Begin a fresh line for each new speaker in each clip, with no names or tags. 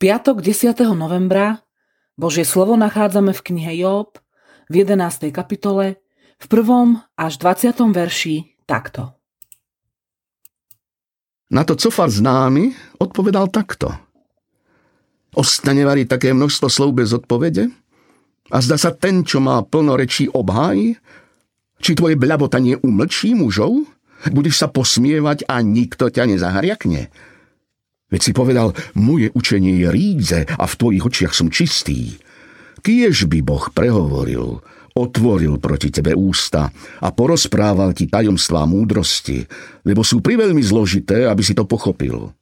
piatok 10. novembra Božie slovo nachádzame v knihe Job v 11. kapitole v 1. až 20. verši takto.
Na to Cofar známy odpovedal takto. Ostane vari také množstvo slov bez odpovede? A zdá sa ten, čo má plno rečí obháj? Či tvoje bľabotanie umlčí mužov? Budeš sa posmievať a nikto ťa nezahariakne? Veď si povedal, moje učenie je rídze a v tvojich očiach som čistý. Kiež by Boh prehovoril, otvoril proti tebe ústa a porozprával ti tajomstvá múdrosti, lebo sú priveľmi zložité, aby si to pochopil.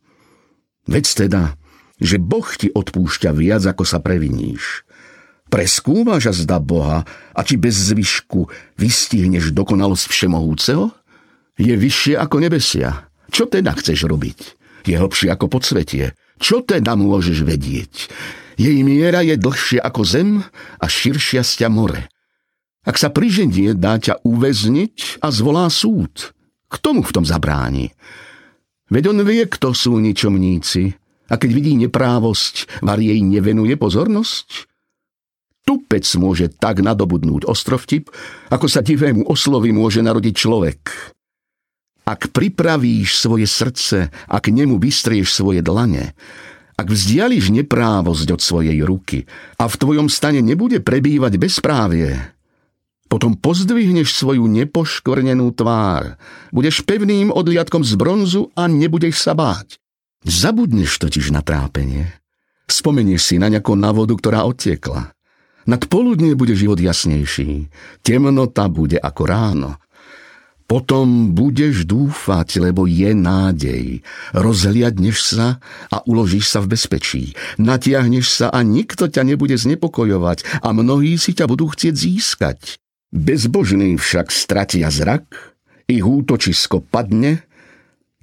Veď teda, že Boh ti odpúšťa viac, ako sa previníš. Preskúmaš a zda Boha a či bez zvyšku vystihneš dokonalosť všemohúceho? Je vyššie ako nebesia. Čo teda chceš robiť? Je hlbšie ako podsvetie. Čo teda môžeš vedieť? Jej miera je dlhšia ako zem a širšia stia more. Ak sa priženie, dá ťa uväzniť a zvolá súd. K tomu v tom zabráni. Veď on vie, kto sú ničomníci. A keď vidí neprávosť, var jej nevenuje pozornosť? Tupec môže tak nadobudnúť ostrovtip, ako sa divému oslovi môže narodiť človek. Ak pripravíš svoje srdce a k nemu vystrieš svoje dlane, ak vzdiališ neprávosť od svojej ruky a v tvojom stane nebude prebývať bezprávie, potom pozdvihneš svoju nepoškvrnenú tvár, budeš pevným odliadkom z bronzu a nebudeš sa báť. Zabudneš totiž na trápenie. Spomenieš si na nejakú na vodu, ktorá odtiekla. Nad poludne bude život jasnejší, temnota bude ako ráno. Potom budeš dúfať, lebo je nádej. Rozhliadneš sa a uložíš sa v bezpečí. Natiahneš sa a nikto ťa nebude znepokojovať a mnohí si ťa budú chcieť získať. Bezbožní však stratia zrak, ich útočisko padne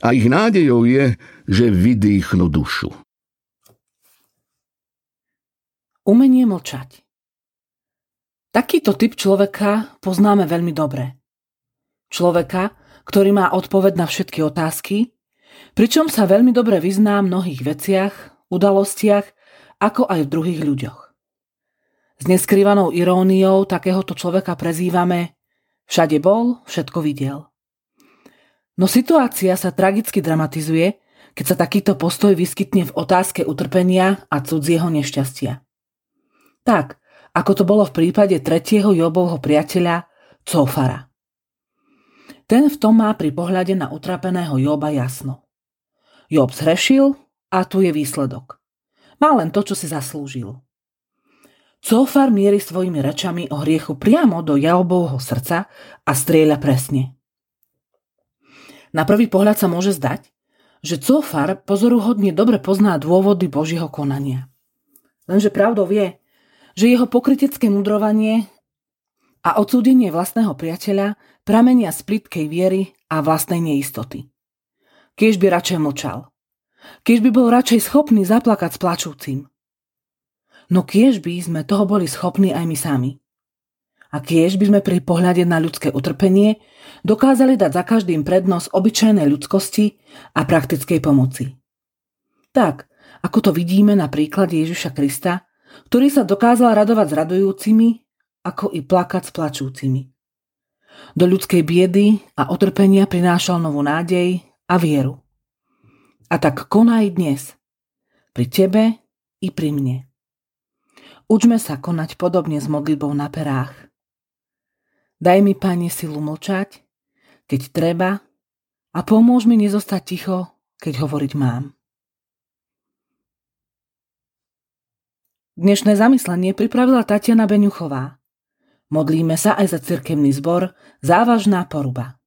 a ich nádejou je, že vydýchnu dušu.
Umenie mlčať Takýto typ človeka poznáme veľmi dobre. Človeka, ktorý má odpoveď na všetky otázky, pričom sa veľmi dobre vyzná v mnohých veciach, udalostiach, ako aj v druhých ľuďoch. S neskrývanou iróniou takéhoto človeka prezývame všade bol, všetko videl. No situácia sa tragicky dramatizuje, keď sa takýto postoj vyskytne v otázke utrpenia a cudzieho nešťastia. Tak, ako to bolo v prípade tretieho Jobovho priateľa Cofara. Ten v tom má pri pohľade na utrapeného Joba jasno. Job zhrešil a tu je výsledok. Má len to, čo si zaslúžil. Cofar mierí svojimi rečami o hriechu priamo do Jobovho srdca a strieľa presne. Na prvý pohľad sa môže zdať, že Cofar pozoruhodne dobre pozná dôvody Božieho konania. Lenže pravdou je, že jeho pokrytecké mudrovanie a odsúdenie vlastného priateľa pramenia z plitkej viery a vlastnej neistoty. Kiež by radšej mlčal. Kiež by bol radšej schopný zaplakať s plačúcim. No kiež by sme toho boli schopní aj my sami. A kiež by sme pri pohľade na ľudské utrpenie dokázali dať za každým prednosť obyčajnej ľudskosti a praktickej pomoci. Tak, ako to vidíme na príklade Ježiša Krista, ktorý sa dokázal radovať s radujúcimi ako i plakať s plačúcimi. Do ľudskej biedy a otrpenia prinášal novú nádej a vieru. A tak konaj dnes. Pri tebe i pri mne. Učme sa konať podobne s modlitbou na perách. Daj mi, Pane, silu mlčať, keď treba, a pomôž mi nezostať ticho, keď hovoriť mám. Dnešné zamyslenie pripravila Tatiana Beňuchová. Modlíme sa aj za cirkevný zbor Závažná poruba.